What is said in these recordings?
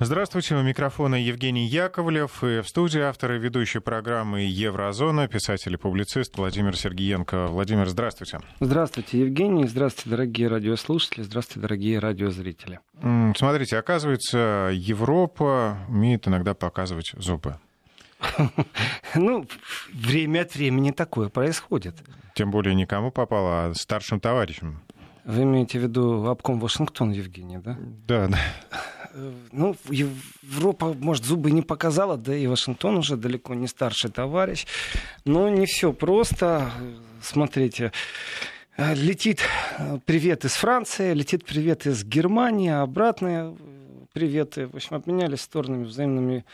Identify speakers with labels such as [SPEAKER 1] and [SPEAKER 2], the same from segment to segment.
[SPEAKER 1] Здравствуйте, у микрофона Евгений Яковлев и в студии автор и ведущий программы «Еврозона» писатель и публицист Владимир Сергиенко. Владимир, здравствуйте.
[SPEAKER 2] Здравствуйте, Евгений. Здравствуйте, дорогие радиослушатели. Здравствуйте, дорогие радиозрители.
[SPEAKER 1] Смотрите, оказывается, Европа умеет иногда показывать зубы.
[SPEAKER 2] Ну, время от времени такое происходит.
[SPEAKER 1] Тем более никому попало, а старшим товарищам.
[SPEAKER 2] Вы имеете в виду обком Вашингтон, Евгений, да?
[SPEAKER 1] Да, да.
[SPEAKER 2] Ну, Европа, может, зубы не показала, да и Вашингтон уже далеко не старший товарищ. Но не все просто. Смотрите, летит привет из Франции, летит привет из Германии, обратные приветы. В общем, обменялись сторонами взаимными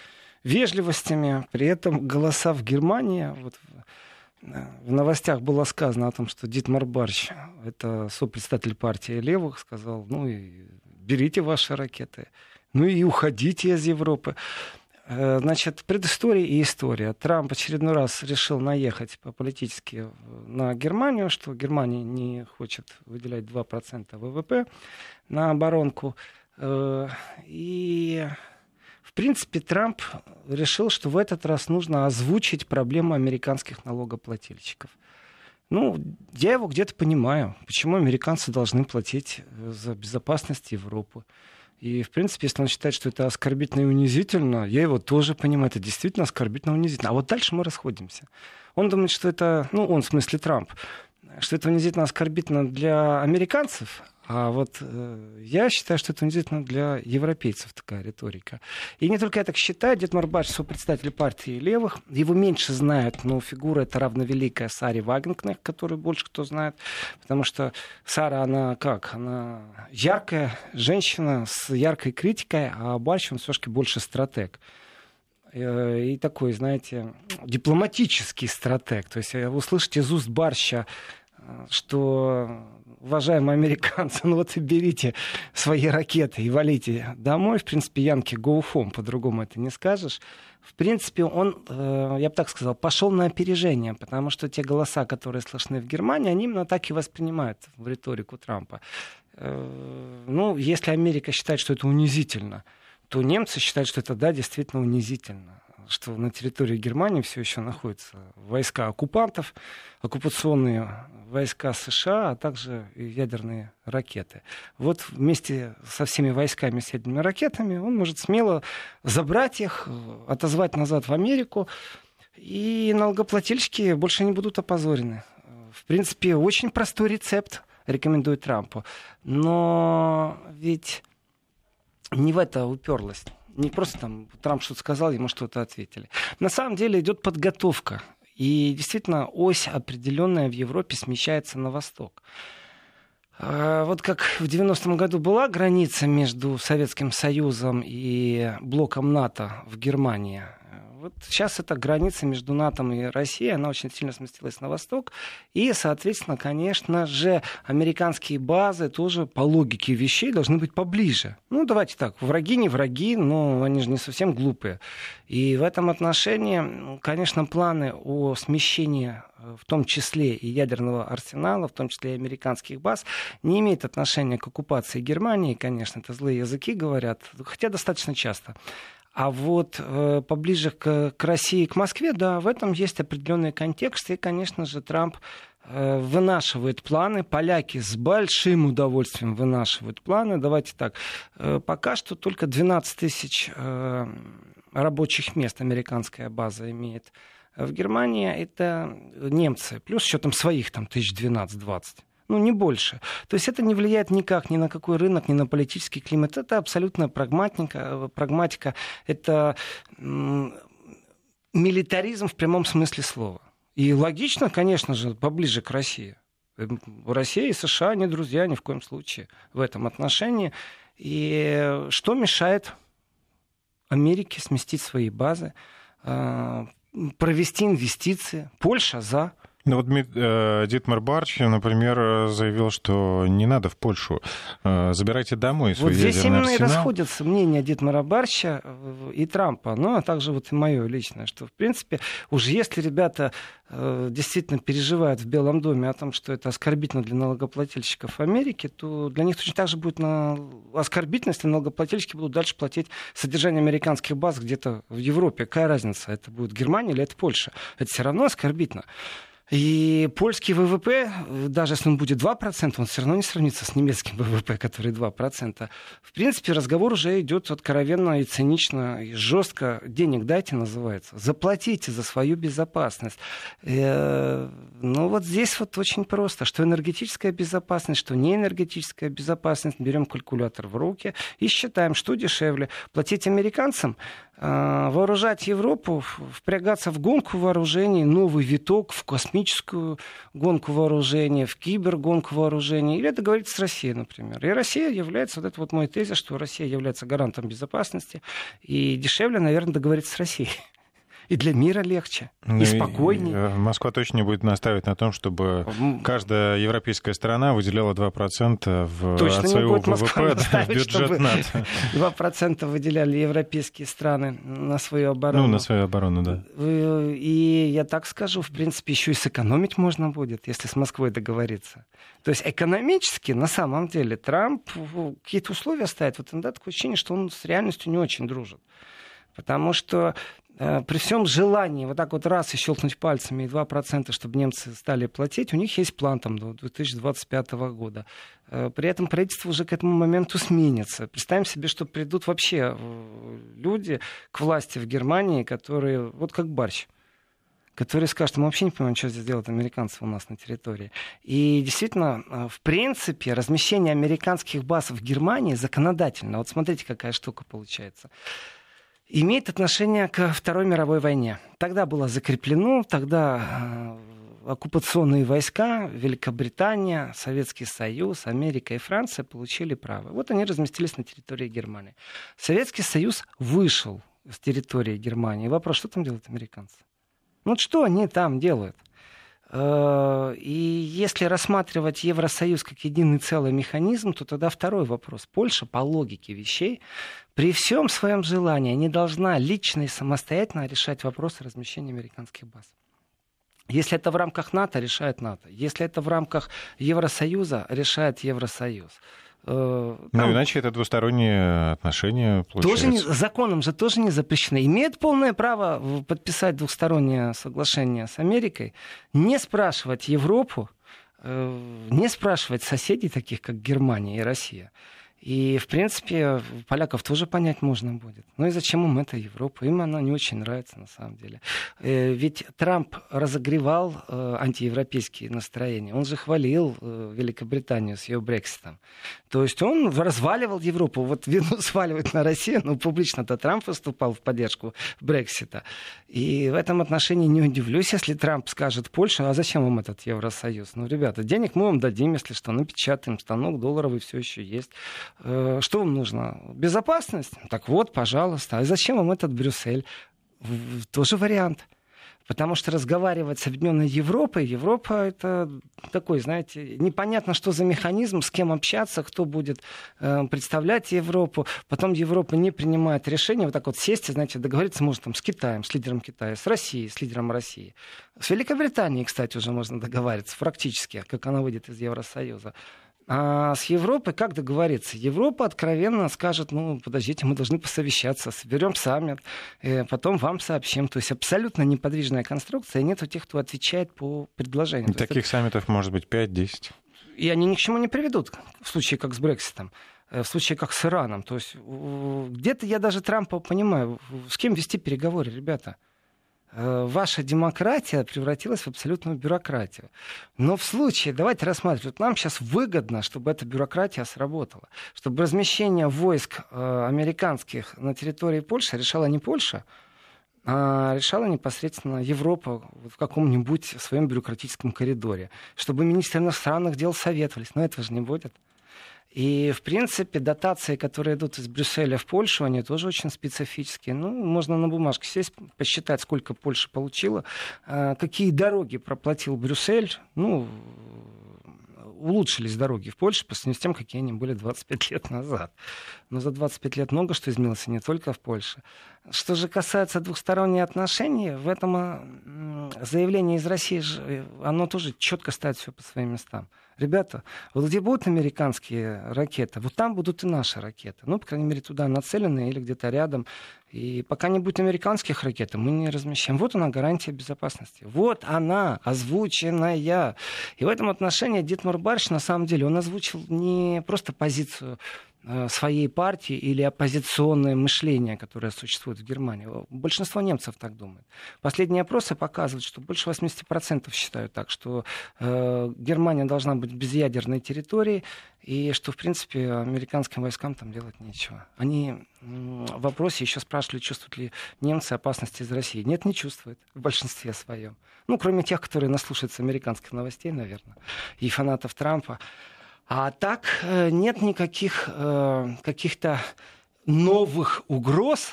[SPEAKER 2] вежливостями. При этом голоса в Германии, вот в новостях было сказано о том, что Дитмар Барч, это сопредседатель партии левых, сказал, ну и берите ваши ракеты, ну и уходите из Европы. Э, значит, предыстория и история. Трамп очередной раз решил наехать по-политически на Германию, что Германия не хочет выделять 2% ВВП на оборонку. Э, и в принципе, Трамп решил, что в этот раз нужно озвучить проблему американских налогоплательщиков. Ну, я его где-то понимаю, почему американцы должны платить э, за безопасность Европы. И, в принципе, если он считает, что это оскорбительно и унизительно, я его тоже понимаю, это действительно оскорбительно и унизительно. А вот дальше мы расходимся. Он думает, что это, ну, он в смысле Трамп, что это унизительно оскорбительно для американцев, а вот э, я считаю, что это унизительно для европейцев такая риторика. И не только я так считаю. Дед Марбач, председатель партии левых. Его меньше знают, но фигура это равновеликая Саре Вагенкнех, которую больше кто знает. Потому что Сара, она как? Она яркая женщина с яркой критикой, а Барч, он все-таки больше стратег э, и такой, знаете, дипломатический стратег. То есть вы услышите из уст Барща, э, что уважаемые американцы, ну вот и берите свои ракеты и валите домой. В принципе, Янки home, по-другому это не скажешь. В принципе, он, э, я бы так сказал, пошел на опережение, потому что те голоса, которые слышны в Германии, они именно так и воспринимают в риторику Трампа. Э, ну, если Америка считает, что это унизительно, то немцы считают, что это, да, действительно унизительно что на территории Германии все еще находятся войска оккупантов, оккупационные войска США, а также ядерные ракеты. Вот вместе со всеми войсками с ядерными ракетами он может смело забрать их, отозвать назад в Америку, и налогоплательщики больше не будут опозорены. В принципе, очень простой рецепт рекомендует Трампу. Но ведь не в это уперлась не просто там Трамп что-то сказал, ему что-то ответили. На самом деле идет подготовка. И действительно ось определенная в Европе смещается на восток. А, вот как в 90-м году была граница между Советским Союзом и блоком НАТО в Германии, вот сейчас эта граница между НАТО и Россией, она очень сильно сместилась на восток. И, соответственно, конечно же, американские базы тоже по логике вещей должны быть поближе. Ну, давайте так, враги не враги, но они же не совсем глупые. И в этом отношении, конечно, планы о смещении э, в том числе и ядерного арсенала, в том числе и американских баз, не имеют отношения к оккупации Германии, конечно, это злые языки говорят, хотя достаточно часто. А вот э, поближе к, к России, к Москве, да, в этом есть определенный контекст. И, конечно же, Трамп э, вынашивает планы. Поляки с большим удовольствием вынашивают планы. Давайте так. Э, пока что только 12 тысяч э, рабочих мест американская база имеет. В Германии это немцы, плюс еще там своих там тысяч 12-20 ну, не больше. То есть это не влияет никак ни на какой рынок, ни на политический климат. Это абсолютно прагматика, э, прагматика. Это милитаризм в прямом смысле слова. И логично, конечно же, поближе к России. Эм, Россия и США не друзья ни в коем случае в этом отношении. И что мешает Америке сместить свои базы, э, провести инвестиции? Польша за,
[SPEAKER 1] Ну вот э, Дитмар Барч, например, заявил, что не надо в Польшу, э, забирайте домой свой
[SPEAKER 2] Вот здесь именно
[SPEAKER 1] арсенал.
[SPEAKER 2] и расходятся мнения Дитмара Барча э, и Трампа, ну а также вот и мое личное, что в принципе уже если ребята действительно переживают в Белом доме о том, что это оскорбительно для налогоплательщиков Америки, то для них точно так же будет на... оскорбительно, если налогоплательщики будут дальше платить содержание американских баз где-то в Европе. Какая разница, это будет Германия или это Польша? Это все равно оскорбительно. И польский ВВП, даже если он будет 2%, он все равно не сравнится с немецким ВВП, который 2%. В принципе, разговор уже идет откровенно и цинично, и жестко. Денег дайте, называется. Заплатите за свою безопасность. Э, ну вот здесь вот очень просто. Что энергетическая безопасность, что не энергетическая безопасность. Берем калькулятор в руки и считаем, что дешевле. Платить американцам вооружать Европу, впрягаться в гонку вооружений, новый виток, в космическую гонку вооружений, в кибергонку вооружений, или договориться с Россией, например. И Россия является, вот это вот мой тезис, что Россия является гарантом безопасности, и дешевле, наверное, договориться с Россией и для мира легче, ну, и спокойнее.
[SPEAKER 1] Э, Москва точно не будет настаивать на том, чтобы каждая европейская страна выделяла 2% в, точно от своего
[SPEAKER 2] не будет ВВП в бюджет НАТО. 2% выделяли европейские страны на свою оборону.
[SPEAKER 1] Ну, на свою оборону, да.
[SPEAKER 2] И я так скажу, в принципе, еще и сэкономить можно будет, если с Москвой договориться. То есть экономически, на самом деле, Трамп какие-то условия ставит. Вот иногда такое ощущение, что он с реальностью не очень дружит. Потому что Э, при всем желании вот так вот раз и щелкнуть пальцами и 2%, чтобы немцы стали платить, у них есть план там до 2025 года. Э, при этом правительство уже к этому моменту сменится. Представим себе, что придут вообще э, люди к власти в Германии, которые вот как Барч которые скажут, мы вообще не понимаем, что здесь делают американцы у нас на территории. И действительно, в принципе, размещение американских баз в Германии законодательно. Вот смотрите, какая штука получается имеет отношение к Второй мировой войне. Тогда было закреплено, тогда э, оккупационные войска, Великобритания, Советский Союз, Америка и Франция получили право. Вот они разместились на территории Германии. Советский Союз вышел с территории Германии. Вопрос, что там делают американцы? Ну что они там делают? Э, и если рассматривать Евросоюз как единый целый механизм, то тогда второй вопрос. Польша, по логике вещей, при всем своем желании не должна лично и самостоятельно решать вопросы размещения американских баз. Если это в рамках НАТО, решает НАТО. Если это в рамках Евросоюза, решает Евросоюз.
[SPEAKER 1] Э, ну, там... Ну, иначе это двусторонние отношения,
[SPEAKER 2] получается. Тоже не, законом же тоже не запрещено. Имеет полное право подписать двустороннее соглашение с Америкой, не спрашивать Европу, э, не спрашивать соседей, таких как Германия и Россия. И, в принципе, поляков тоже понять можно будет. Ну и зачем им эта Европа? Им она не очень нравится, на самом деле. Э, ведь Трамп разогревал э, антиевропейские настроения. Он же хвалил э, Великобританию с ее Брекситом. То есть он разваливал Европу. Вот вину сваливать на Россию, но публично-то Трамп выступал в поддержку Брексита. И в этом отношении не удивлюсь, если Трамп скажет Польше, а зачем вам этот Евросоюз? Ну, ребята, денег мы вам дадим, если что, напечатаем, станок долларовый все еще есть. Э, что вам нужно? Безопасность? Так вот, пожалуйста. А зачем вам этот Брюссель? Тоже вариант. Потому что разговаривать с Объединенной Европой, Европа это такой, знаете, непонятно, что за механизм, с кем общаться, кто будет э, представлять Европу. Потом Европа не принимает решения вот так вот сесть и, знаете, договориться может там с Китаем, с лидером Китая, с Россией, с лидером России. С Великобританией, кстати, уже можно договориться практически, как она выйдет из Евросоюза. А с Европой как договориться? Европа откровенно скажет, ну, подождите, мы должны посовещаться, соберем саммит, э, потом вам сообщим. То есть абсолютно неподвижная конструкция, нет тех, кто отвечает по предложению.
[SPEAKER 1] Таких есть, саммитов может быть 5-10.
[SPEAKER 2] И они ни к чему не приведут, в случае как с Брекситом э, в случае как с Ираном. То есть где-то я даже Трампа понимаю, с кем вести переговоры, ребята. Э, ваша демократия превратилась в абсолютную бюрократию. Но в случае, давайте рассматривать, нам сейчас выгодно, чтобы эта бюрократия сработала, чтобы размещение войск э, американских на территории Польши решала не Польша, а решала непосредственно Европа в каком-нибудь своем бюрократическом коридоре, чтобы министры иностранных дел советовались. Но этого же не будет. И, в принципе, дотации, которые идут из Брюсселя в Польшу, они тоже очень специфические. Ну, можно на бумажке сесть, посчитать, сколько Польша получила, а, какие дороги проплатил Брюссель. Ну, улучшились дороги в Польше по сравнению с тем, какие они были 25 лет назад. Но за 25 лет много что изменилось, не только в Польше. Что же касается двухсторонних отношений, в этом заявлении из России, э, оно тоже четко ставит все по своим местам. Ребята, вот где будут американские ракеты, вот там будут и наши ракеты. Ну, по крайней мере, туда нацелены или где-то рядом. И пока не будет американских ракет, мы не размещаем. Вот она гарантия безопасности. Вот она, озвученная. И в этом отношении Дитмар Барш, на самом деле, он озвучил не просто позицию своей партии или оппозиционное мышление, которое существует в Германии. Большинство немцев так думает. Последние опросы показывают, что больше 80% считают так, что э, Германия должна быть безъядерной территорией, и что, в принципе, американским войскам там делать нечего. Они в вопросе еще спрашивали, чувствуют ли немцы опасности из России. Нет, не чувствуют в большинстве своем. Ну, кроме тех, которые наслушаются американских новостей, наверное, и фанатов Трампа. А так э, нет никаких э, каких-то новых угроз.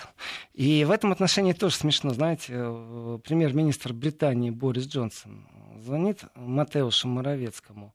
[SPEAKER 2] И в этом отношении тоже смешно. Знаете, э, премьер-министр Британии Борис Джонсон звонит Матеушу Моровецкому.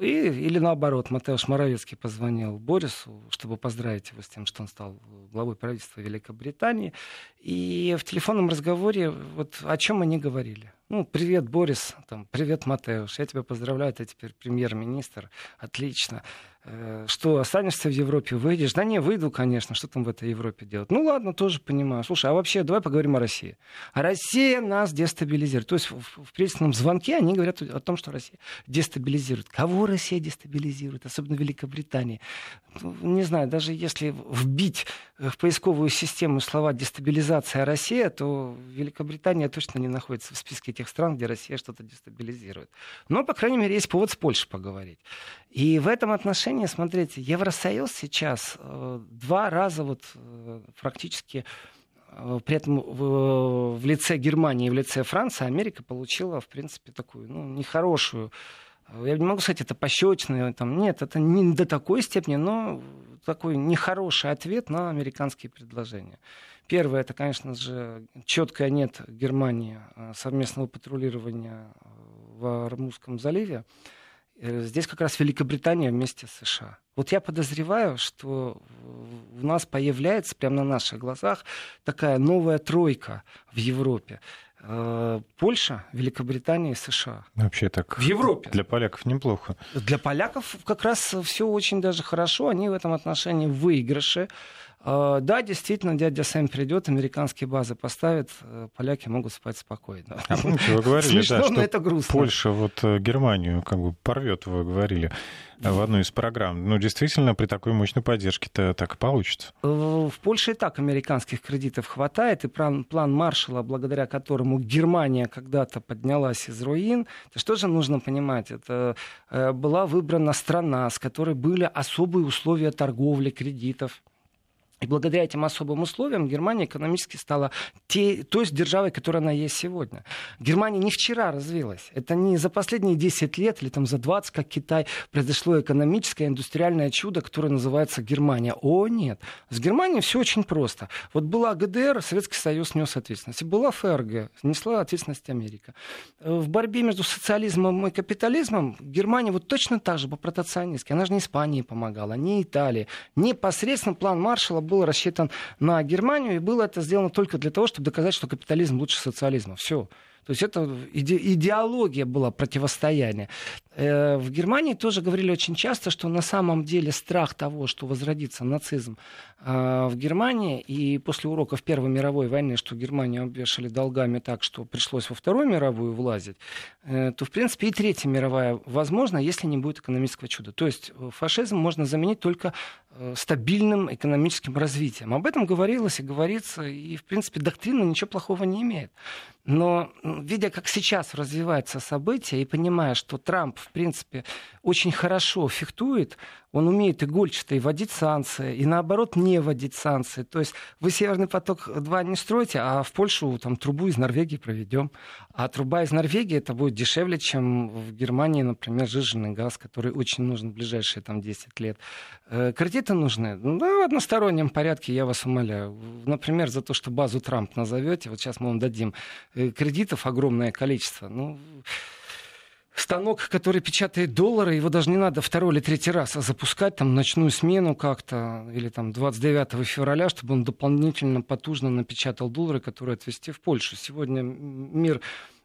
[SPEAKER 2] И, или наоборот, Матеуш Моровецкий позвонил Борису, чтобы поздравить его с тем, что он стал главой правительства Великобритании. И в телефонном разговоре вот о чем они говорили. Ну, привет, Борис, там, привет, Матеуш, я тебя поздравляю, ты теперь премьер-министр, отлично. Э, что, останешься в Европе, выйдешь? Да не, выйду, конечно, что там в этой Европе делать? Ну ладно, тоже понимаю. Слушай, а вообще давай поговорим о России. А Россия нас дестабилизирует. То есть в, в правительственном звонке они говорят о том, что Россия дестабилизирует. Кого Россия дестабилизирует? Особенно Великобритания. Ну, не знаю, даже если вбить в поисковую систему слова «дестабилизация Россия», то Великобритания точно не находится в списке тех стран, где Россия что-то дестабилизирует. Но, по крайней мере, есть повод с Польшей поговорить. И в этом отношении, смотрите, Евросоюз сейчас э, два раза вот э, практически э, при этом в, в лице Германии в лице Франции Америка получила, в принципе, такую ну, нехорошую я не могу сказать, это пощечное, там, нет, это не до такой степени, но такой нехороший ответ на американские предложения. Первое, это, конечно же, четкое нет Германии совместного патрулирования в Армузском заливе. Э, здесь как раз Великобритания вместе с США. Вот я подозреваю, что у нас появляется прямо на наших глазах такая новая тройка в Европе. Э, Польша, Великобритания и США.
[SPEAKER 1] Вообще так. В Европе. Для поляков неплохо.
[SPEAKER 2] Для поляков как раз все очень даже хорошо. Они в этом отношении выигрыши. А, да, действительно, дядя Сэм придет, американские базы поставит, э, поляки могут спать спокойно.
[SPEAKER 1] А помните, вы говорили, Смешно, да, что это грустно. Польша вот э, Германию как бы порвет, вы говорили в одной из программ. Ну, действительно, при такой мощной поддержке-то так и получится.
[SPEAKER 2] Э, в Польше и так американских кредитов хватает, и план, план Маршала, благодаря которому Германия когда-то поднялась из руин, это что же нужно понимать? Это была выбрана страна, с которой были особые условия торговли, кредитов. И благодаря этим особым условиям Германия экономически стала те, той державой, которая она есть сегодня. Германия не вчера развилась. Это не за последние 10 лет или там за 20, как Китай, произошло экономическое, индустриальное чудо, которое называется Германия. О, нет. С Германией все очень просто. Вот была ГДР, Советский Союз нес ответственность. Была ФРГ, несла ответственность Америка. В борьбе между социализмом и капитализмом Германия вот точно так же по-протекционистски. Она же не Испании помогала, не Италии. Непосредственно план Маршала был рассчитан на Германию, и было это сделано только для того, чтобы доказать, что капитализм лучше социализма. Все. То есть это иде- идеология была противостояния. Э, в Германии тоже говорили очень часто, что на самом деле страх того, что возродится нацизм э, в Германии, и после уроков Первой мировой войны, что Германию обвешали долгами так, что пришлось во Вторую мировую влазить, э, то, в принципе, и Третья мировая возможна, если не будет экономического чуда. То есть фашизм можно заменить только стабильным экономическим развитием. Об этом говорилось и говорится, и, в принципе, доктрина ничего плохого не имеет. Но видя, как сейчас развиваются события, и понимая, что Трамп, в принципе, очень хорошо фехтует, он умеет игольчато вводить санкции, и наоборот не вводить санкции. То есть вы Северный поток-2 не строите, а в Польшу там трубу из Норвегии проведем. А труба из Норвегии это будет дешевле, чем в Германии, например, жиженный газ, который очень нужен в ближайшие там, 10 лет. Э, кредиты нужны? Ну, в одностороннем порядке, я вас умоляю. Например, за то, что базу Трамп назовете, вот сейчас мы вам дадим э, кредитов огромное количество. Ну, станок, который печатает доллары, его даже не надо второй или третий раз а запускать, там, ночную смену как-то, или там 29 февраля, чтобы он дополнительно потужно напечатал доллары, которые отвезти в Польшу. Сегодня мир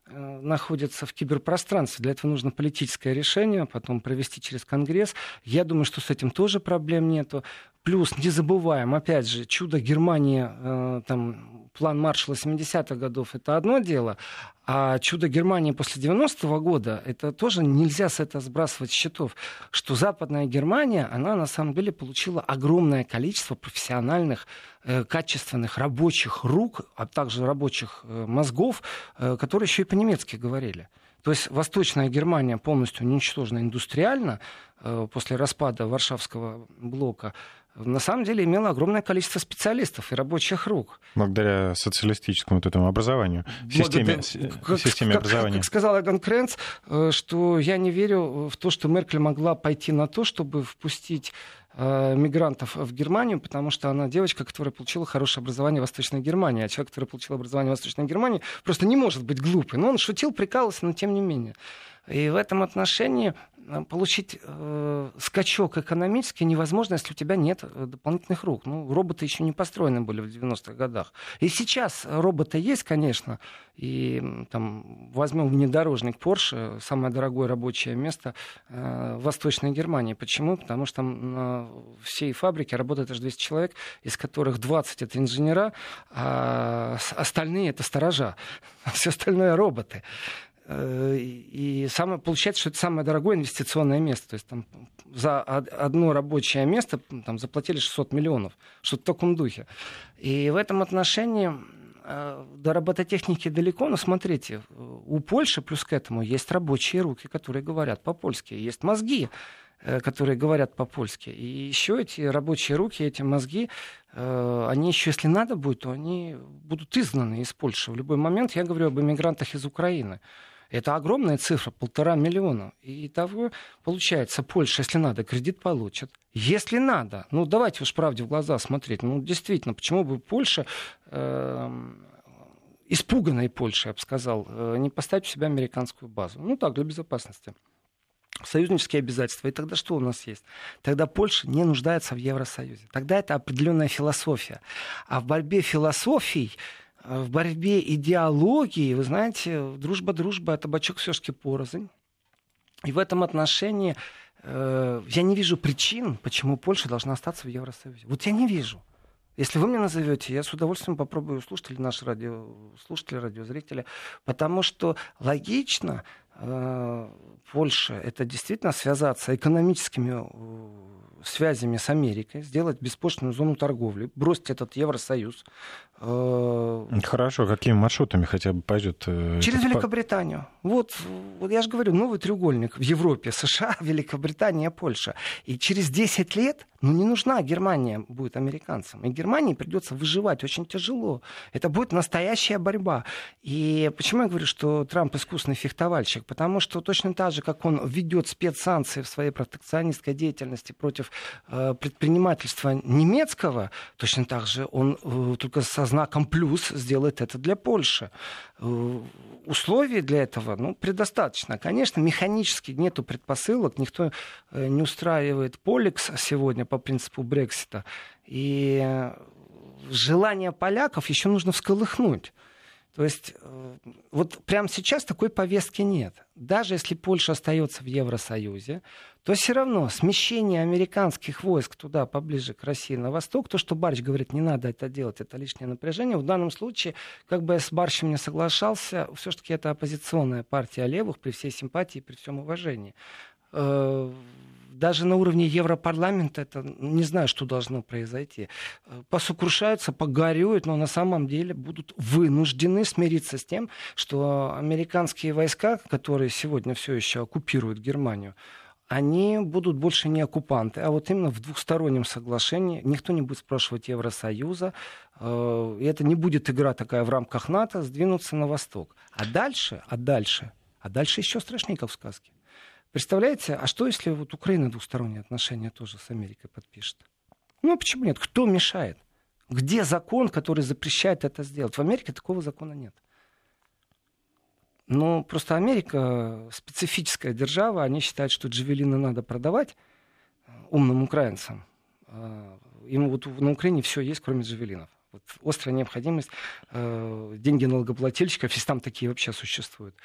[SPEAKER 2] э, находится в киберпространстве. Для этого нужно политическое решение, потом провести через Конгресс. Я думаю, что с этим тоже проблем нету. Плюс не забываем, опять же, чудо Германии, э, там, план Маршала 70-х годов, это одно дело, а чудо Германии после 90-го года, это тоже нельзя с этого сбрасывать счетов, что Западная Германия, она на самом деле получила огромное количество профессиональных, э, качественных рабочих рук, а также рабочих э, мозгов, э, которые еще и по-немецки говорили. То есть Восточная Германия полностью уничтожена индустриально э, после распада Варшавского блока на самом деле имела огромное количество специалистов и рабочих рук.
[SPEAKER 1] Благодаря социалистическому вот этому образованию, системе, как, системе
[SPEAKER 2] как,
[SPEAKER 1] образования.
[SPEAKER 2] Как сказал Эгон Кренц, э, что я не верю в то, что Меркель могла пойти на то, чтобы впустить э, мигрантов в Германию, потому что она девочка, которая получила хорошее образование в Восточной Германии, а человек, который получил образование в Восточной Германии, просто не может быть глупый. Но он шутил, прикалывался, но тем не менее. И в этом отношении Э, получить э, скачок экономический невозможно, если у тебя нет э, дополнительных рук. Ну, роботы еще не построены были в 90-х годах. И сейчас роботы есть, конечно. И там возьмем внедорожник Porsche, самое дорогое рабочее место э, в Восточной Германии. Почему? Потому что там на всей фабрике работает аж 200 человек, из которых 20 это инженера, а остальные это сторожа. Все остальное роботы. Э, и самое, получается, что это самое дорогое инвестиционное место. То есть там за одно рабочее место там, заплатили 600 миллионов. Что-то в таком духе. И в этом отношении э, до робототехники далеко, но смотрите, у Польши плюс к этому есть рабочие руки, которые говорят по-польски, есть мозги, э, которые говорят по-польски. И еще эти рабочие руки, эти мозги, они еще, если надо будет, то они будут изгнаны из Польши. В любой момент я говорю об иммигрантах из Украины. Это огромная цифра, полтора миллиона. И того, получается, Польша, если надо, кредит получит. Если надо, ну давайте уж правде в глаза смотреть. Ну действительно, почему бы Польша, э, испуганной Польша, я бы сказал, э, не поставить у себя американскую базу? Ну так, для безопасности союзнические обязательства. И тогда что у нас есть? Тогда Польша не нуждается в Евросоюзе. Тогда это определенная философия. А в борьбе философий в борьбе идеологии, вы знаете, дружба-дружба, а табачок все-таки порознь. И в этом отношении э, я не вижу причин, почему Польша должна остаться в Евросоюзе. Вот я не вижу. Если вы мне назовете, я с удовольствием попробую слушать или наши радио, слушатели, радиозрители, потому что логично Польша это действительно связаться экономическими э, связями с Америкой, сделать беспошлинную зону торговли, бросить этот Евросоюз.
[SPEAKER 1] Э, Хорошо, какими маршрутами хотя бы пойдет?
[SPEAKER 2] Э, Через этот... Великобританию. Вот, вот я же говорю, новый треугольник в Европе, США, Великобритания, Польша. И через 10 лет, ну не нужна Германия будет американцам. И Германии придется выживать очень тяжело. Это будет настоящая борьба. И почему я говорю, что Трамп искусный фехтовальщик? Потому что точно так же, как он ведет спецсанкции в своей протекционистской деятельности против э, предпринимательства немецкого, точно так же он э, только со знаком плюс сделает это для Польши. Э, условий для этого ну, предостаточно. Конечно, механически нету предпосылок, никто э, не устраивает поликс сегодня по принципу Брексита. И э, желание поляков еще нужно всколыхнуть. То есть э, вот прямо сейчас такой повестки нет. Даже если Польша остается в Евросоюзе, то все равно смещение американских войск туда, поближе к России, на восток, то, что Барч говорит, не надо это делать, это лишнее напряжение. В данном случае, как бы я с Барчем не соглашался, все-таки это оппозиционная партия левых, при всей симпатии, при всем уважении э, даже на уровне Европарламента это не знаю, что должно произойти. Посокрушаются, погорюют, но на самом деле будут вынуждены смириться с тем, что американские войска, которые сегодня все еще оккупируют Германию, они будут больше не оккупанты, а вот именно в двухстороннем соглашении. Никто не будет спрашивать Евросоюза. Э, и это не будет игра такая в рамках НАТО, сдвинуться на восток. А дальше, а дальше, а дальше еще страшнее, как в сказке. Представляете, а что если вот Украина двухсторонние отношения тоже с Америкой подпишет? Ну, а почему нет? Кто мешает? Где закон, который запрещает это сделать? В Америке такого закона нет. Но просто Америка специфическая держава, они считают, что джавелины надо продавать э, умным украинцам. А, им вот на Украине все есть, кроме джавелинов. Вот острая необходимость, э, деньги налогоплательщиков, если там такие вообще существуют,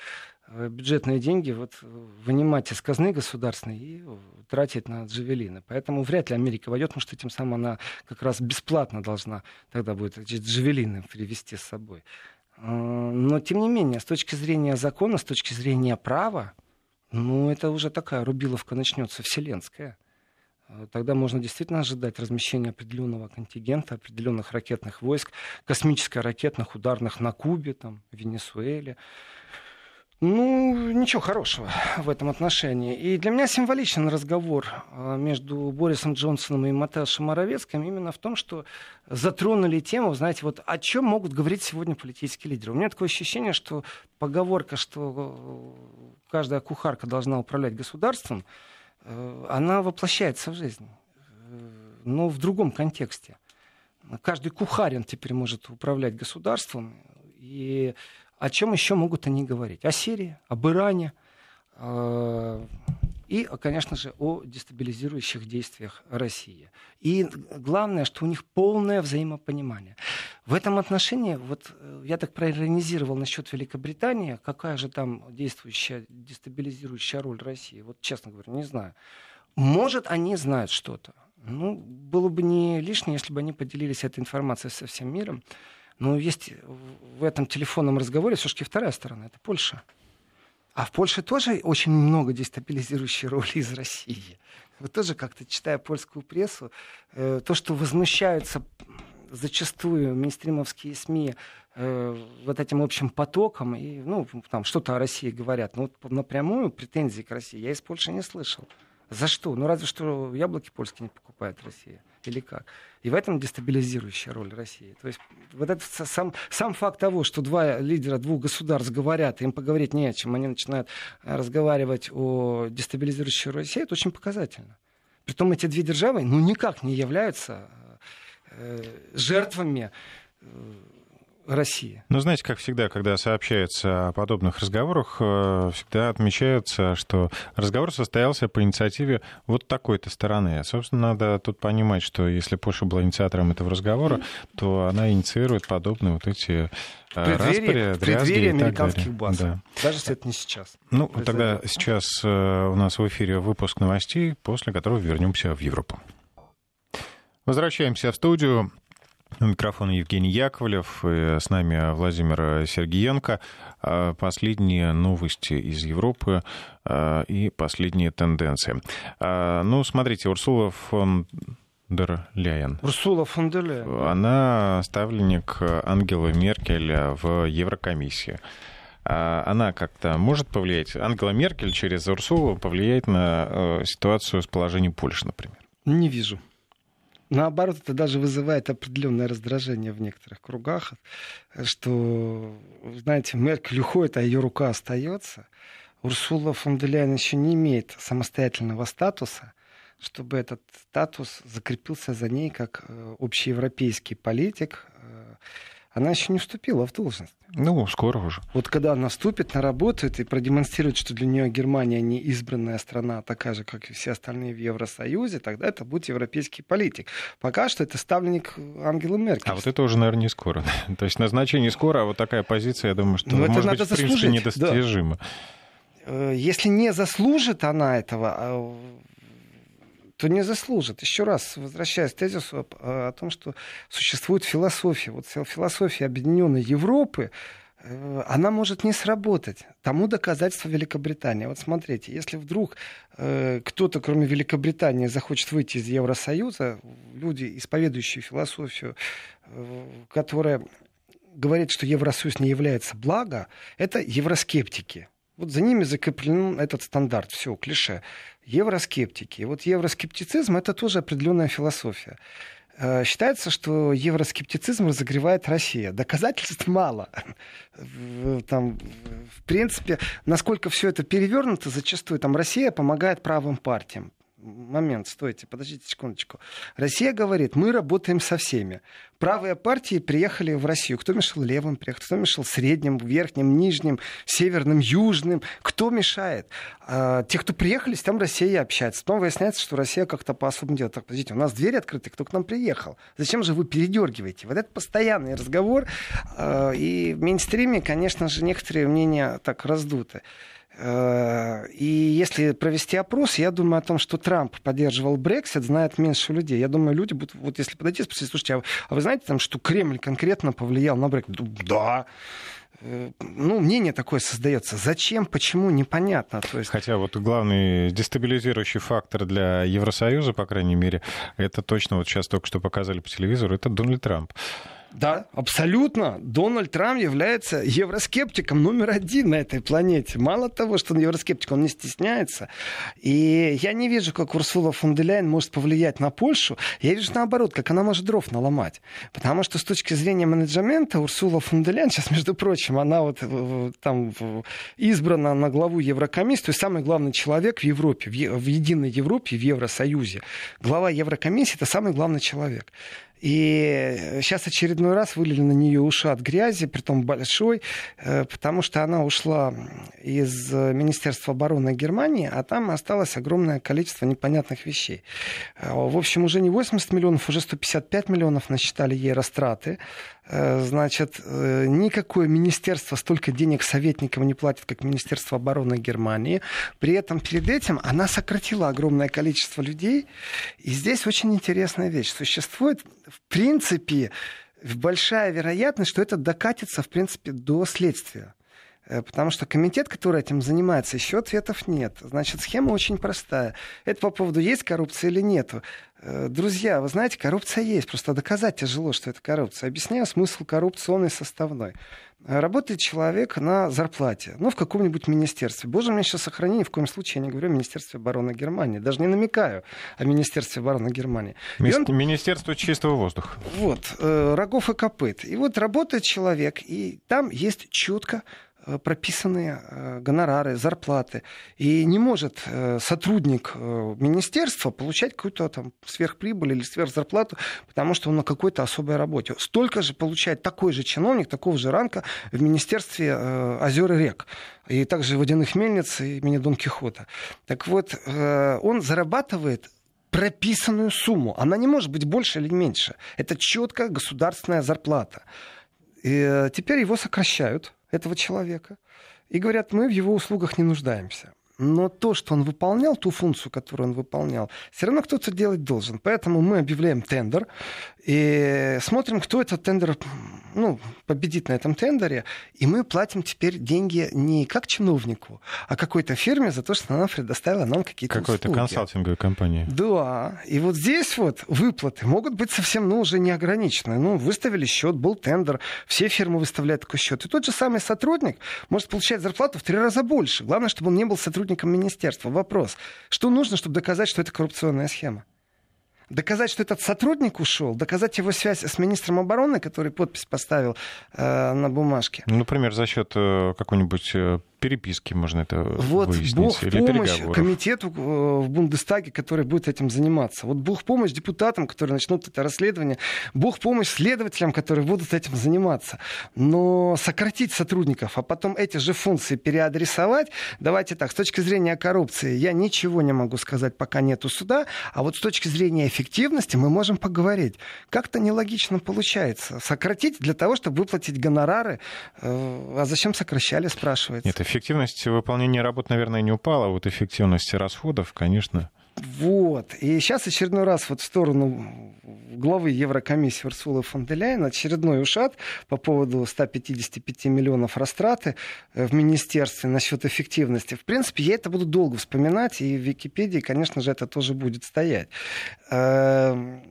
[SPEAKER 2] э, бюджетные деньги вот, вынимать из казны государственной и тратить на джавелины. Поэтому вряд ли Америка войдет, потому что тем самым она как раз бесплатно должна тогда будет джавелины привезти с собой. Э, но, тем не менее, с точки зрения закона, с точки зрения права, ну, это уже такая рубиловка начнется вселенская. Э, тогда можно действительно ожидать размещения определенного контингента, определенных ракетных войск, космическо-ракетных ударных на Кубе, там, в Венесуэле. Ну, ничего хорошего в этом отношении. И для меня символичен разговор э, между Борисом Джонсоном и Матешем Моровецким именно в том, что затронули тему, знаете, вот о чем могут говорить сегодня политические лидеры. У меня такое ощущение, что поговорка, что э, каждая кухарка должна управлять государством, она воплощается в жизнь, но в другом контексте. Каждый кухарин теперь может управлять государством, и о чем еще могут они говорить? О Сирии, об Иране э, и, конечно же, о дестабилизирующих действиях России. И главное, что у них полное взаимопонимание. В этом отношении, вот э, я так проиронизировал насчет Великобритании, какая же там действующая, дестабилизирующая роль России, вот честно говоря, не знаю. Может, они знают что-то. Ну, было бы не лишнее, если бы они поделились этой информацией со всем миром. Но есть в этом телефонном разговоре все-таки вторая сторона, это Польша. А в Польше тоже очень много дестабилизирующей роли из России. Вот тоже как-то, читая польскую прессу, э, то, что возмущаются зачастую мейнстримовские СМИ э, вот этим общим потоком, и, ну, там что-то о России говорят, но вот напрямую претензий к России я из Польши не слышал. За что? Ну, разве что яблоки польские не покупает Россия. Или как? И в этом дестабилизирующая роль России. То есть вот этот сам, сам факт того, что два лидера двух государств говорят, им поговорить не о чем, они начинают э, разговаривать о дестабилизирующей России, это очень показательно. Притом эти две державы ну, никак не являются э, жертвами э, России.
[SPEAKER 1] Ну, знаете, как всегда, когда сообщается о подобных разговорах, э, всегда отмечается, что разговор состоялся по инициативе вот такой-то стороны. Собственно, надо тут понимать, что если Польша была инициатором этого разговора, то она инициирует подобные вот эти
[SPEAKER 2] э, распри, в преддверии американских баз. Да. Даже если это не сейчас.
[SPEAKER 1] Ну, тогда сейчас э, у нас в эфире выпуск новостей, после которого вернемся в Европу. Возвращаемся в студию. У микрофона Евгений Яковлев, и с нами Владимир Сергеенко. А, последние новости из Европы а, и последние тенденции. А, ну, смотрите, Урсула фон дер Ляйен.
[SPEAKER 2] Урсула фон дер Ляйен.
[SPEAKER 1] Она ставленник Ангелы Меркель в Еврокомиссии. Она как-то может повлиять? Ангела Меркель через Урсулу повлияет на э, ситуацию с положением Польши, например?
[SPEAKER 2] Не вижу. Наоборот, это даже вызывает определенное раздражение в некоторых кругах, что, знаете, Меркель уходит, а ее рука остается. Урсула фон де еще не имеет самостоятельного статуса, чтобы этот статус закрепился за ней как э, общеевропейский политик. Она еще не вступила в должность.
[SPEAKER 1] Ну, скоро уже.
[SPEAKER 2] Вот когда она вступит, наработает и продемонстрирует, что для нее Германия не избранная страна, такая же, как и все остальные в Евросоюзе, тогда это будет европейский политик. Пока что это ставленник Ангелы Меркель.
[SPEAKER 1] А вот это уже, наверное, не скоро. То есть назначение скоро, а вот такая позиция, я думаю, что, Но ну, может это быть, в принципе, недостижима. Да.
[SPEAKER 2] Э, если не заслужит она этого, а то не заслужит. Еще раз возвращаясь к тезису о, о том, что существует философия. Вот философия Объединенной Европы, э, она может не сработать. Тому доказательство Великобритания. Вот смотрите, если вдруг э, кто-то, кроме Великобритании, захочет выйти из Евросоюза, люди, исповедующие философию, э, которая говорит, что Евросоюз не является благо, это евроскептики. Вот за ними закреплен этот стандарт. Все, клише. Евроскептики. И вот евроскептицизм — это тоже определенная философия. Э, считается, что евроскептицизм разогревает Россия. Доказательств мало. Там, в принципе, насколько все это перевернуто, зачастую там Россия помогает правым партиям момент, стойте, подождите секундочку. Россия говорит, мы работаем со всеми. Правые партии приехали в Россию. Кто мешал левым приехать? Кто мешал средним, верхним, нижним, северным, южным? Кто мешает? А, те, кто приехали, с тем Россия общается. Потом выясняется, что Россия как-то по-особому делает. Так, подождите, у нас двери открыты, кто к нам приехал? Зачем же вы передергиваете? Вот это постоянный разговор. А, и в мейнстриме, конечно же, некоторые мнения так раздуты. Э, и если провести опрос, я думаю о том, что Трамп поддерживал Брексит, знает меньше людей. Я думаю, люди будут, вот если подойти и спросить, слушайте, а, а вы знаете, там, что Кремль конкретно повлиял на Брексит? Да. Э, ну, мнение такое создается. Зачем, почему, непонятно.
[SPEAKER 1] То есть... Хотя вот главный дестабилизирующий фактор для Евросоюза, по крайней мере, это точно вот сейчас только что показали по телевизору, это Дональд Трамп.
[SPEAKER 2] Да, абсолютно. Дональд Трамп является евроскептиком номер один на этой планете. Мало того, что он евроскептик, он не стесняется. И я не вижу, как Урсула фон де Ляйен может повлиять на Польшу. Я вижу наоборот, как она может дров наломать. Потому что с точки зрения менеджмента Урсула фон де Ляйен, сейчас, между прочим, она вот там избрана на главу Еврокомиссии, то есть самый главный человек в Европе, в Единой Европе, в Евросоюзе. Глава Еврокомиссии – это самый главный человек. И сейчас очередной раз вылили на нее ушат грязи, притом большой, э, потому что она ушла из Министерства обороны Германии, а там осталось огромное количество непонятных вещей. Э, в общем, уже не 80 миллионов, уже 155 миллионов насчитали ей растраты. Э, значит, никакое министерство столько денег советникам не платит, как Министерство обороны Германии. При этом перед этим она сократила огромное количество людей. И здесь очень интересная вещь. Существует в принципе, большая вероятность, что это докатится, в принципе, до следствия. Э, потому что комитет, который этим занимается, еще ответов нет. Значит, схема очень простая. Это по поводу, есть коррупция или нет. Э, друзья, вы знаете, коррупция есть. Просто доказать тяжело, что это коррупция. Объясняю смысл коррупционной составной. Работает человек на зарплате, ну, в каком-нибудь министерстве. Боже меня сейчас сохрани, ни в коем случае я не говорю о Министерстве обороны Германии. Даже не намекаю о Министерстве обороны Германии.
[SPEAKER 1] Ми- он... Министерство чистого воздуха.
[SPEAKER 2] Вот, э, рогов и копыт. И вот работает человек, и там есть четко Э, прописанные э, гонорары, зарплаты. И не может э, сотрудник министерства получать какую-то там сверхприбыль или сверхзарплату, потому что он на какой-то особой работе. Столько же получает такой же чиновник, такого же ранка в Министерстве озер и рек. И также водяных мельниц имени Дон Кихота. Так вот, он зарабатывает прописанную сумму. Она не может быть больше или меньше. Это четко государственная зарплата. И теперь его сокращают этого человека и говорят, мы в его услугах не нуждаемся но то, что он выполнял, ту функцию, которую он выполнял, все равно кто-то делать должен. Поэтому мы объявляем тендер и смотрим, кто этот тендер ну, победит на этом тендере, и мы платим теперь деньги не как чиновнику, а какой-то фирме за то, что она предоставила нам какие-то
[SPEAKER 1] Какой-то консалтинговой компании.
[SPEAKER 2] Да, и вот здесь вот выплаты могут быть совсем, ну, уже неограниченные. Ну, выставили счет, был тендер, все фирмы выставляют такой счет. И тот же самый сотрудник может получать зарплату в три раза больше. Главное, чтобы он не был сотрудником министерства. Вопрос, что нужно, чтобы доказать, что это коррупционная схема? Доказать, что этот сотрудник ушел, доказать его связь с министром обороны, который подпись поставил э, на бумажке.
[SPEAKER 1] Ну, например, за счет э, какой-нибудь переписки можно это вот выяснить.
[SPEAKER 2] Бог или помощь комитету э, в Бундестаге, который будет этим заниматься. Вот Бог помощь депутатам, которые начнут это расследование. Бог помощь следователям, которые будут этим заниматься. Но сократить сотрудников, а потом эти же функции переадресовать, давайте так, с точки зрения коррупции я ничего не могу сказать, пока нету суда, а вот с точки зрения эффективности мы можем поговорить. Как-то нелогично получается. Сократить для того, чтобы выплатить гонорары. Э, а зачем сокращали, спрашивается.
[SPEAKER 1] Нет, эффективность выполнения работ, наверное, не упала, вот эффективность расходов, конечно.
[SPEAKER 2] Вот. И сейчас очередной раз вот в сторону главы Еврокомиссии Урсулы фон де очередной ушат по поводу 155 миллионов растраты э, в министерстве насчет эффективности. В принципе, я это буду долго вспоминать, и в Википедии, конечно же, это тоже будет стоять. Эм,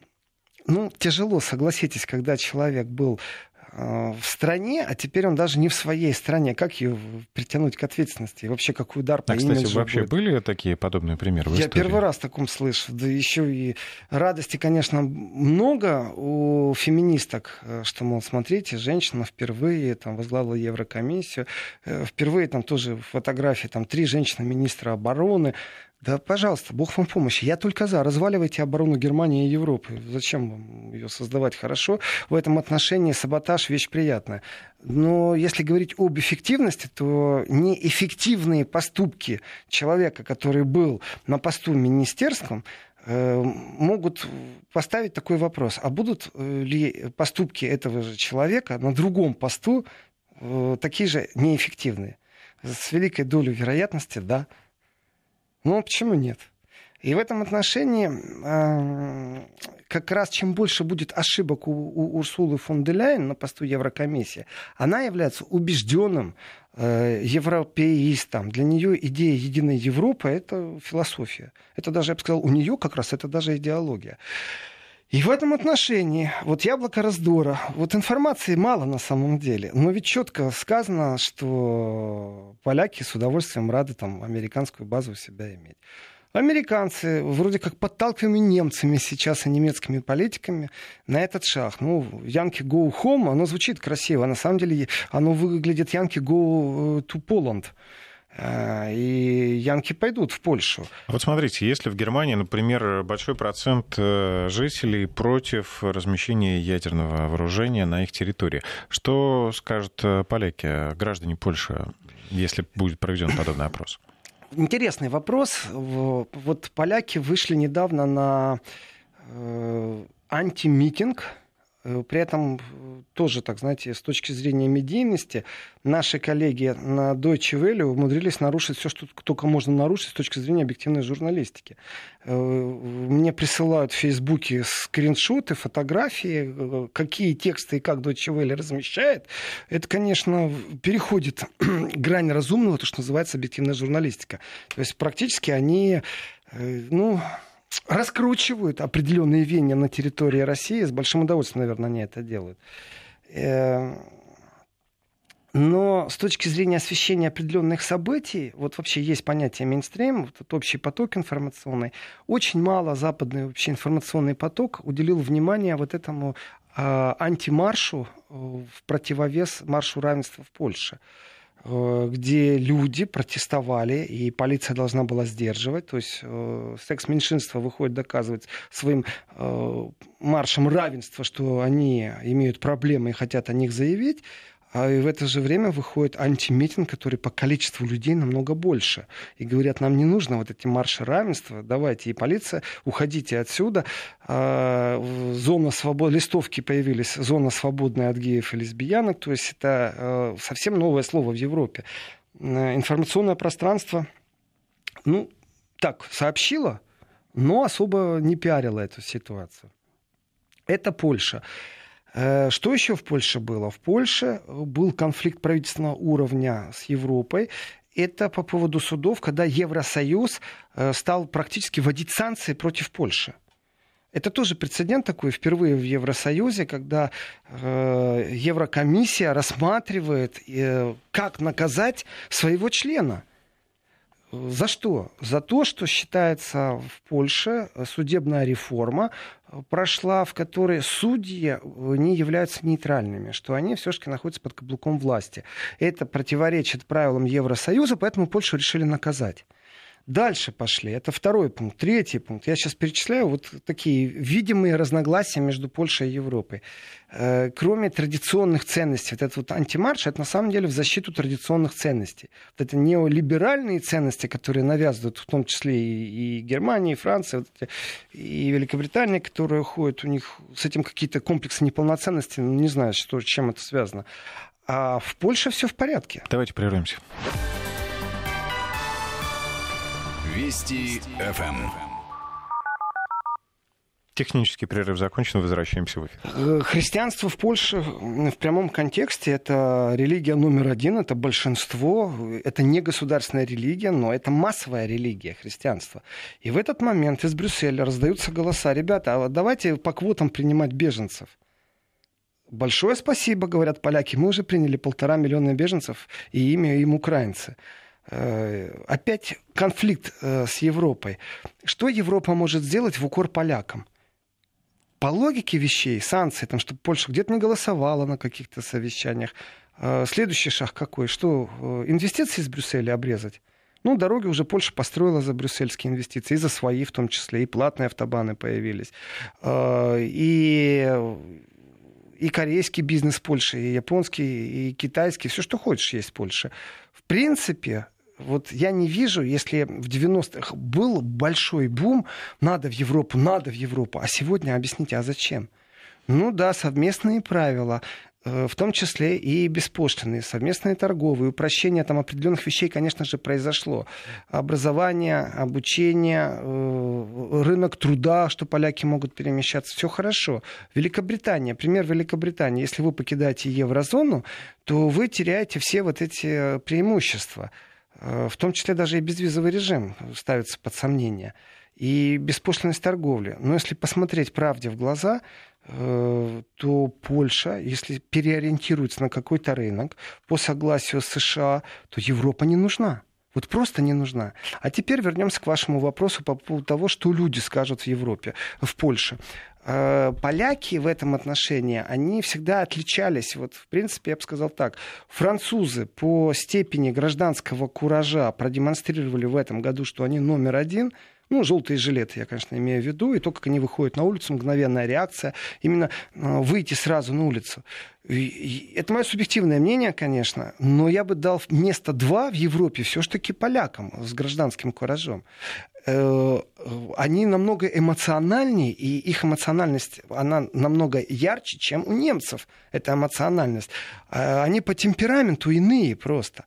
[SPEAKER 2] ну, тяжело, согласитесь, когда человек был в стране, а теперь он даже не в своей стране. Как ее притянуть к ответственности? И вообще, какой удар по
[SPEAKER 1] а, кстати, вообще будет? были такие подобные примеры в
[SPEAKER 2] Я истории? первый раз таком слышу. Да еще и радости, конечно, много у феминисток, э, что, мол, смотрите, женщина впервые там возглавила Еврокомиссию, э, впервые там тоже фотографии, там три женщины-министра обороны, да, пожалуйста, Бог вам помощи. Я только за. Разваливайте оборону Германии и Европы. Зачем вам ее создавать хорошо? В этом отношении саботаж – вещь приятная. Но если говорить об эффективности, то неэффективные поступки человека, который был на посту министерском, э, могут поставить такой вопрос. А будут э, ли поступки этого же человека на другом посту э, такие же неэффективные? С великой долей вероятности – да. Ну, почему нет? И в этом отношении э, как раз чем больше будет ошибок у, у Урсулы фон де Ляйен на посту Еврокомиссии, она является убежденным э, европеистом. Для нее идея единой Европы – это философия. Это даже, я бы сказал, у нее как раз это даже идеология. И в этом отношении, вот яблоко раздора, вот информации мало на самом деле, но ведь четко сказано, что поляки с удовольствием рады там американскую базу у себя иметь. Американцы вроде как подталкиваемы немцами сейчас и немецкими политиками на этот шаг. Ну, Янки go home, оно звучит красиво, а на самом деле оно выглядит Янки go to Poland. Э, и янки пойдут в Польшу.
[SPEAKER 1] Вот смотрите, если в Германии, например, большой процент э, жителей против размещения ядерного вооружения на их территории, что скажут э, поляки, граждане Польши, если будет проведен подобный опрос?
[SPEAKER 2] Интересный вопрос. Вот поляки вышли недавно на антимитинг Э, при этом э, тоже, так знаете, с точки зрения медийности, наши коллеги на Deutsche Welle умудрились нарушить все, что только можно нарушить с точки зрения объективной журналистики. Э, мне присылают в Фейсбуке скриншоты, фотографии, какие тексты и как Deutsche Welle размещает. Это, конечно, переходит грань разумного, то, что называется объективная журналистика. То есть практически они, ну, раскручивают определенные веяния на территории России. С большим удовольствием, наверное, они это делают. Э, но с точки зрения освещения определенных событий, вот вообще есть понятие мейнстрим, вот этот общий поток информационный, очень мало западный вообще информационный поток уделил внимание вот этому э, антимаршу в противовес маршу равенства в Польше. Э, где люди протестовали, и полиция должна была сдерживать. То есть э, секс-меньшинство выходит доказывать своим э, маршем равенства, что они имеют проблемы и хотят о них заявить. А и в это же время выходит антимитинг, который по количеству людей намного больше. И говорят, нам не нужно вот эти марши равенства, давайте, и полиция, уходите отсюда. А, зона свободы, листовки появились, зона свободная от геев и лесбиянок, то есть это а, совсем новое слово в Европе. Э, информационное пространство, ну, так, сообщило, но особо не пиарило эту ситуацию. Это Польша. Э, что еще в Польше было? В Польше был конфликт правительственного уровня с Европой. Это по поводу судов, когда Евросоюз э, стал практически вводить санкции против Польши. Это тоже прецедент такой впервые в Евросоюзе, когда э, Еврокомиссия рассматривает, как наказать своего члена. За что? За то, что считается в Польше судебная реформа прошла, в которой судьи не являются нейтральными, что они все-таки находятся под каблуком власти. Это противоречит правилам Евросоюза, поэтому Польшу решили наказать. Дальше пошли. Это второй пункт. Третий пункт. Я сейчас перечисляю вот такие видимые разногласия между Польшей и Европой. Э, кроме традиционных ценностей, вот этот вот антимарш, это на самом деле в защиту традиционных ценностей. Вот это неолиберальные ценности, которые навязывают в том числе и, и Германия, и Франция, вот эти, и Великобритания, которые ходят, у них с этим какие-то комплексы неполноценности, ну, не знаю, что, чем это связано. А в Польше все в порядке.
[SPEAKER 1] Давайте прервемся.
[SPEAKER 3] Вести ФМ.
[SPEAKER 1] Технический прерыв закончен, возвращаемся в эфир.
[SPEAKER 2] Э, христианство в Польше в прямом контексте это религия номер один, это большинство, это не государственная религия, но это массовая религия христианства. И в этот момент из Брюсселя раздаются голоса, ребята, а давайте по квотам принимать беженцев. Большое спасибо, говорят поляки. Мы уже приняли полтора миллиона беженцев, и имя им украинцы. Э, опять конфликт э, с Европой. Что Европа может сделать в укор полякам? По логике вещей, санкции, там, чтобы Польша где-то не голосовала на каких-то совещаниях. Э, следующий шаг какой? Что, инвестиции из Брюсселя обрезать? Ну, дороги уже Польша построила за брюссельские инвестиции, и за свои в том числе, и платные автобаны появились. И и корейский бизнес Польши, и японский, и китайский, все, что хочешь, есть в Польше. В принципе, вот я не вижу, если в 90-х был большой бум, надо в Европу, надо в Европу, а сегодня объясните, а зачем? Ну да, совместные правила, э, в том числе и беспошлинные, совместные торговые, упрощение там определенных вещей, конечно же, произошло. Образование, обучение, э, рынок труда, что поляки могут перемещаться, все хорошо. Великобритания, пример Великобритании, если вы покидаете еврозону, то вы теряете все вот эти преимущества. Э, в том числе даже и безвизовый режим ставится под сомнение, и беспошлинность торговли. Но если посмотреть правде в глаза, э, то Польша, если переориентируется на какой-то рынок по согласию США, то Европа не нужна. Вот просто не нужна. А теперь вернемся к вашему вопросу по поводу того, что люди скажут в Европе, в Польше. Э, поляки в этом отношении, они всегда отличались. Вот, в принципе, я бы сказал так. Французы по степени гражданского куража продемонстрировали в этом году, что они номер один – ну, желтые жилеты, я, конечно, имею в виду. И то, как они выходят на улицу, мгновенная реакция. Именно э, выйти сразу на улицу. Это мое субъективное мнение, конечно, но я бы дал место два в Европе все-таки полякам с гражданским куражом. Э, они намного эмоциональнее, и их эмоциональность, она намного ярче, чем у немцев, эта эмоциональность. Э, они по темпераменту иные просто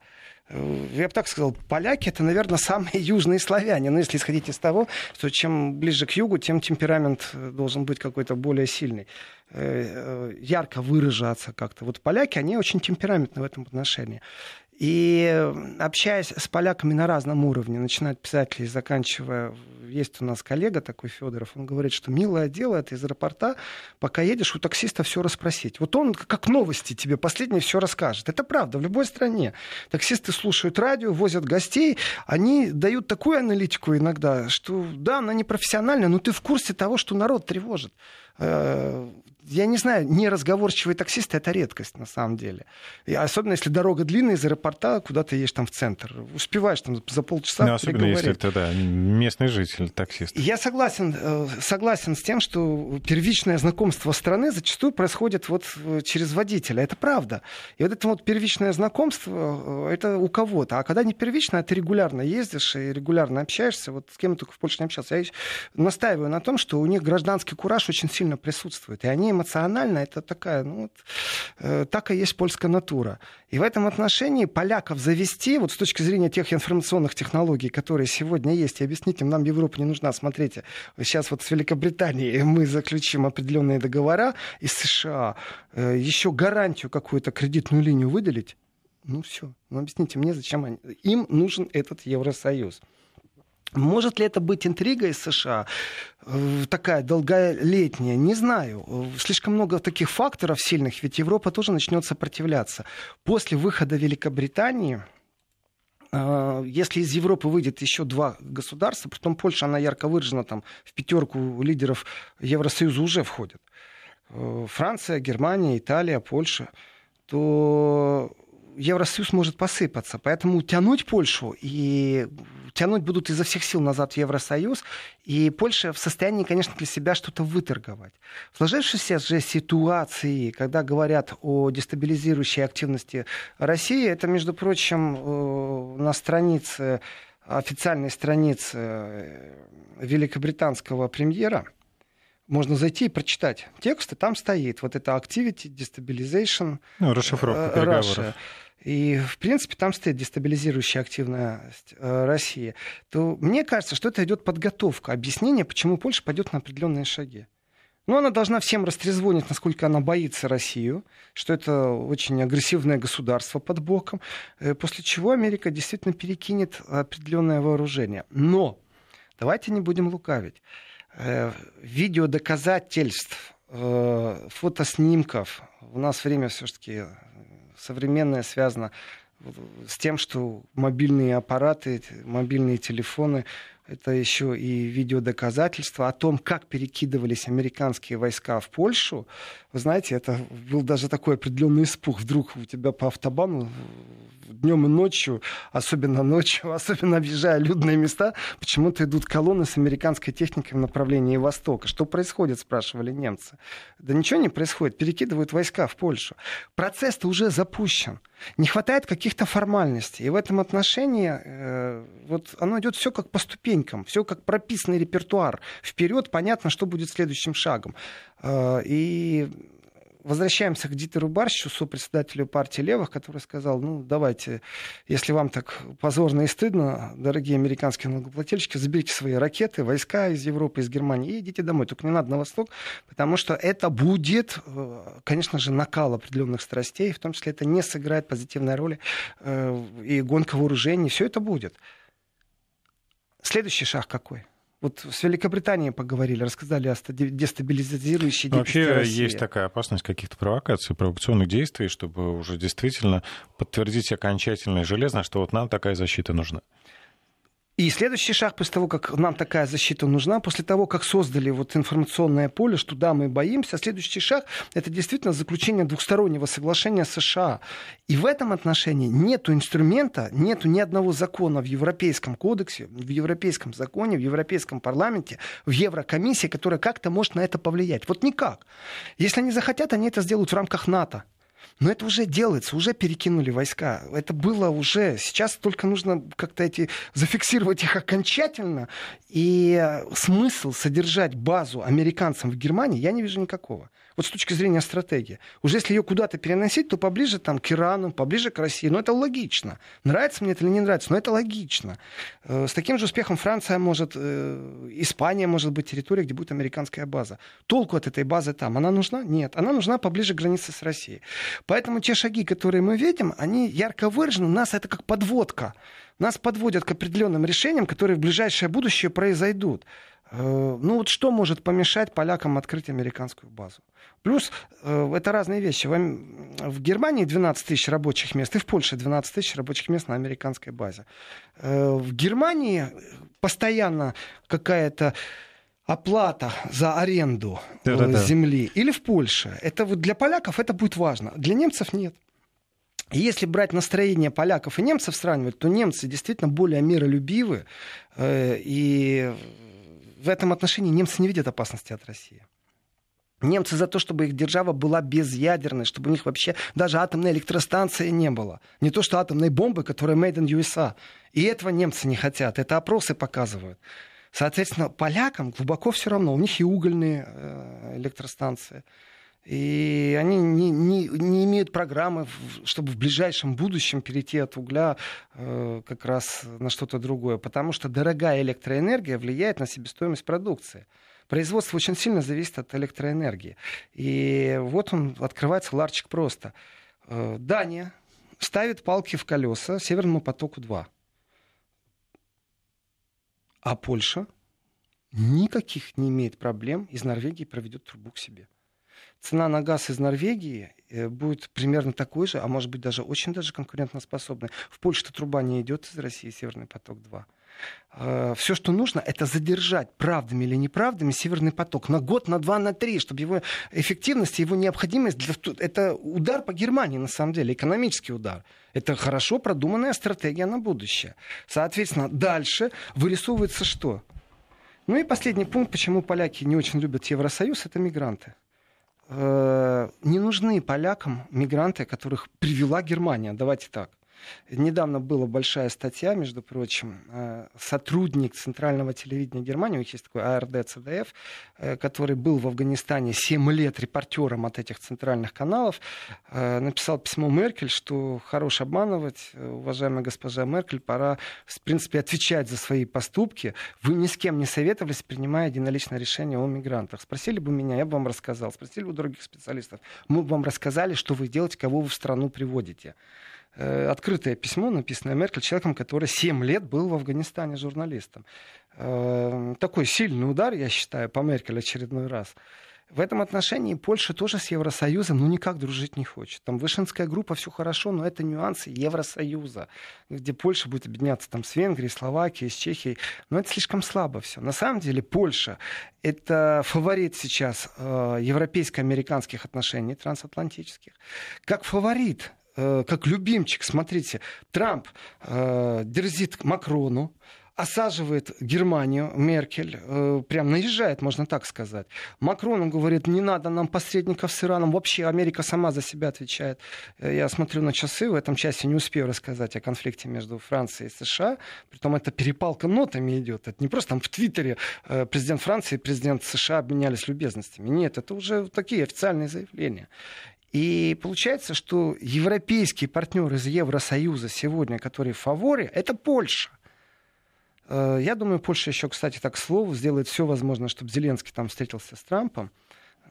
[SPEAKER 2] я бы так сказал, поляки это, наверное, самые южные славяне. Но если исходить из того, что чем ближе к югу, тем темперамент э, должен быть какой-то более сильный, э, э, ярко выражаться как-то. Вот поляки, они очень темпераментны в этом отношении. И общаясь с поляками на разном уровне, начиная от писателей, заканчивая, есть у нас коллега такой Федоров, он говорит, что милое дело это из аэропорта, пока едешь, у таксиста все расспросить. Вот он как новости тебе последнее все расскажет. Это правда, в любой стране. Таксисты слушают радио, возят гостей, они дают такую аналитику иногда, что да, она не профессиональная, но ты в курсе того, что народ тревожит. Э, я не знаю, неразговорчивый таксист это редкость на самом деле. И особенно если дорога длинная из аэропорта, куда ты едешь там в центр. Успеваешь там за полчаса
[SPEAKER 1] ну, Особенно если это да, местный житель, таксист.
[SPEAKER 2] Я согласен, э, согласен с тем, что первичное знакомство страны зачастую происходит вот э, через водителя. Это правда. И вот это вот первичное знакомство, это у кого-то. А когда не первичное, а ты регулярно ездишь и регулярно общаешься, вот с кем только в Польше не общался. Я настаиваю на том, что у них гражданский кураж очень сильно сильно присутствует. И они эмоционально, это такая, ну, вот, э, так и есть польская натура. И в этом отношении поляков завести, вот с точки зрения тех информационных технологий, которые сегодня есть, и объяснить нам Европа не нужна. Смотрите, сейчас вот с Великобританией мы заключим определенные договора, и США э, еще гарантию какую-то кредитную линию выделить, ну все. Ну объясните мне, зачем они... им нужен этот Евросоюз. Может ли это быть интригой США? Э, такая долголетняя, не знаю. Слишком много таких факторов сильных, ведь Европа тоже начнет сопротивляться. После выхода Великобритании, э, если из Европы выйдет еще два государства, притом Польша, она ярко выражена, там в пятерку лидеров Евросоюза уже входит. Э, Франция, Германия, Италия, Польша, то Евросоюз может посыпаться. Поэтому тянуть Польшу и тянуть будут изо всех сил назад в Евросоюз. И Польша в состоянии, конечно, для себя что-то выторговать. В сложившейся же ситуации, когда говорят о дестабилизирующей активности России, это, между прочим, э, на странице, официальной странице э, великобританского премьера, можно зайти и прочитать тексты, там стоит вот это activity, destabilization,
[SPEAKER 1] ну, расшифровка э, переговоров. Russia.
[SPEAKER 2] И, в принципе, там стоит дестабилизирующая активность э, России. То мне кажется, что это идет подготовка, объяснение, почему Польша пойдет на определенные шаги. Но она должна всем растрезвонить, насколько она боится Россию, что это очень агрессивное государство под боком, э, после чего Америка действительно перекинет определенное вооружение. Но давайте не будем лукавить. Э, видеодоказательств э, фотоснимков. У нас время все-таки современное связано с тем, что мобильные аппараты, мобильные телефоны это еще и видеодоказательства о том, как перекидывались американские войска в Польшу. Вы знаете, это был даже такой определенный испуг. Вдруг у тебя по автобану днем и ночью, особенно ночью, особенно объезжая людные места, почему-то идут колонны с американской техникой в направлении Востока. Что происходит, спрашивали немцы. Да ничего не происходит, перекидывают войска в Польшу. Процесс-то уже запущен. Не хватает каких-то формальностей. И в этом отношении э, вот оно идет все как по ступенькам, все как прописанный репертуар. Вперед понятно, что будет следующим шагом. Э, и возвращаемся к Дитеру Барщу, сопредседателю партии левых, который сказал, ну, давайте, если вам так позорно и стыдно, дорогие американские налогоплательщики, заберите свои ракеты, войска из Европы, из Германии и идите домой. Только не надо на восток, потому что это будет, э, конечно же, накал определенных страстей, в том числе это не сыграет позитивной роли э, и гонка вооружений, все это будет. Следующий шаг какой? Вот с Великобританией поговорили, рассказали о дестабилизирующей
[SPEAKER 1] ну, Вообще России. есть такая опасность каких-то провокаций, провокационных действий, чтобы уже действительно подтвердить окончательно и железно, что вот нам такая защита нужна.
[SPEAKER 2] И следующий шаг после того, как нам такая защита нужна, после того, как создали вот информационное поле, что да, мы боимся, следующий шаг — это действительно заключение двухстороннего соглашения США. И в этом отношении нет инструмента, нет ни одного закона в Европейском кодексе, в Европейском законе, в Европейском парламенте, в Еврокомиссии, которая как-то может на это повлиять. Вот никак. Если они захотят, они это сделают в рамках НАТО. Но это уже делается, уже перекинули войска. Это было уже. Сейчас только нужно как-то эти зафиксировать их окончательно. И смысл содержать базу американцам в Германии я не вижу никакого вот с точки зрения стратегии. Уже если ее куда-то переносить, то поближе там, к Ирану, поближе к России. Но это логично. Нравится мне это или не нравится, но это логично. Э, с таким же успехом Франция может, э, Испания может быть территорией, где будет американская база. Толку от этой базы там, она нужна? Нет. Она нужна поближе к границе с Россией. Поэтому те шаги, которые мы видим, они ярко выражены. У нас это как подводка. Нас подводят к определенным решениям, которые в ближайшее будущее произойдут. Э, ну вот что может помешать полякам открыть американскую базу? Плюс э, это разные вещи. В Германии 12 тысяч рабочих мест, и в Польше 12 тысяч рабочих мест на американской базе. Э, в Германии постоянно какая-то оплата за аренду Да-да-да. земли или в Польше. Это вот для поляков это будет важно, для немцев нет. Если брать настроение поляков и немцев сравнивать, то немцы действительно более миролюбивы и в этом отношении немцы не видят опасности от России. Немцы за то, чтобы их держава была безъядерной, чтобы у них вообще даже атомной электростанции не было. Не то, что атомной бомбы, которая made in USA. И этого немцы не хотят. Это опросы показывают. Соответственно, полякам глубоко все равно. У них и угольные э, электростанции. И они не, не, не имеют программы, чтобы в ближайшем будущем перейти от угля э, как раз на что-то другое. Потому что дорогая электроэнергия влияет на себестоимость продукции. Производство очень сильно зависит от электроэнергии. И вот он открывается ларчик просто. Э, Дания ставит палки в колеса Северному потоку-2. А Польша никаких не имеет проблем из Норвегии проведет трубу к себе цена на газ из Норвегии э, будет примерно такой же, а может быть даже очень даже конкурентоспособной. В Польше-то труба не идет из России, Северный поток-2. Э, Все, что нужно, это задержать правдами или неправдами Северный поток на год, на два, на три, чтобы его эффективность, его необходимость, для... это удар по Германии на самом деле, экономический удар. Это хорошо продуманная стратегия на будущее. Соответственно, дальше вырисовывается что? Ну и последний пункт, почему поляки не очень любят Евросоюз, это мигранты. Э, не нужны полякам мигранты, которых привела Германия. Давайте так. Недавно была большая статья, между прочим, э, сотрудник Центрального телевидения Германии, у них есть такой АРД ЦДФ, э, который был в Афганистане 7 лет репортером от этих центральных каналов, э, написал письмо Меркель, что хорош обманывать, уважаемая госпожа Меркель, пора, в принципе, отвечать за свои поступки. Вы ни с кем не советовались, принимая единоличное решение о мигрантах. Спросили бы меня, я бы вам рассказал. Спросили бы других специалистов. Мы бы вам рассказали, что вы делаете, кого вы в страну приводите. Э, открытое письмо, написанное Меркель, человеком, который 7 лет был в Афганистане журналистом. Э, такой сильный удар, я считаю, по Меркель очередной раз. В этом отношении Польша тоже с Евросоюзом, ну, никак дружить не хочет. Там Вышинская группа, все хорошо, но это нюансы Евросоюза, где Польша будет объединяться там с Венгрией, Словакией, с Чехией. Но это слишком слабо все. На самом деле Польша — это фаворит сейчас э, европейско-американских отношений трансатлантических. Как фаворит как любимчик, смотрите, Трамп э, дерзит Макрону, осаживает Германию, Меркель, э, прям наезжает, можно так сказать. Макрон говорит, не надо нам посредников с Ираном, вообще Америка сама за себя отвечает. Э, я смотрю на часы, в этом части не успею рассказать о конфликте между Францией и США, притом это перепалка нотами идет, это не просто там в Твиттере э, президент Франции и президент США обменялись любезностями, нет, это уже такие официальные заявления. И получается, что европейские партнеры из Евросоюза сегодня, которые в фаворе, это Польша. Э, я думаю, Польша еще, кстати, так слово сделает все возможное, чтобы Зеленский там встретился с Трампом.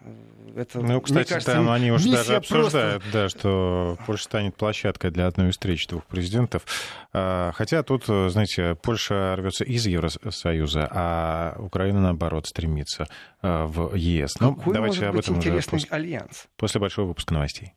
[SPEAKER 1] Э, это, ну, кстати, кажется, там они уже даже обсуждают, просто... да, что Польша станет площадкой для одной встречи двух президентов. А, хотя тут, знаете, Польша рвется из Евросоюза, а Украина, наоборот, стремится э, в ЕС.
[SPEAKER 2] Ну, Какой давайте может об этом быть интересный уже альянс?
[SPEAKER 1] После большого выпуска новостей.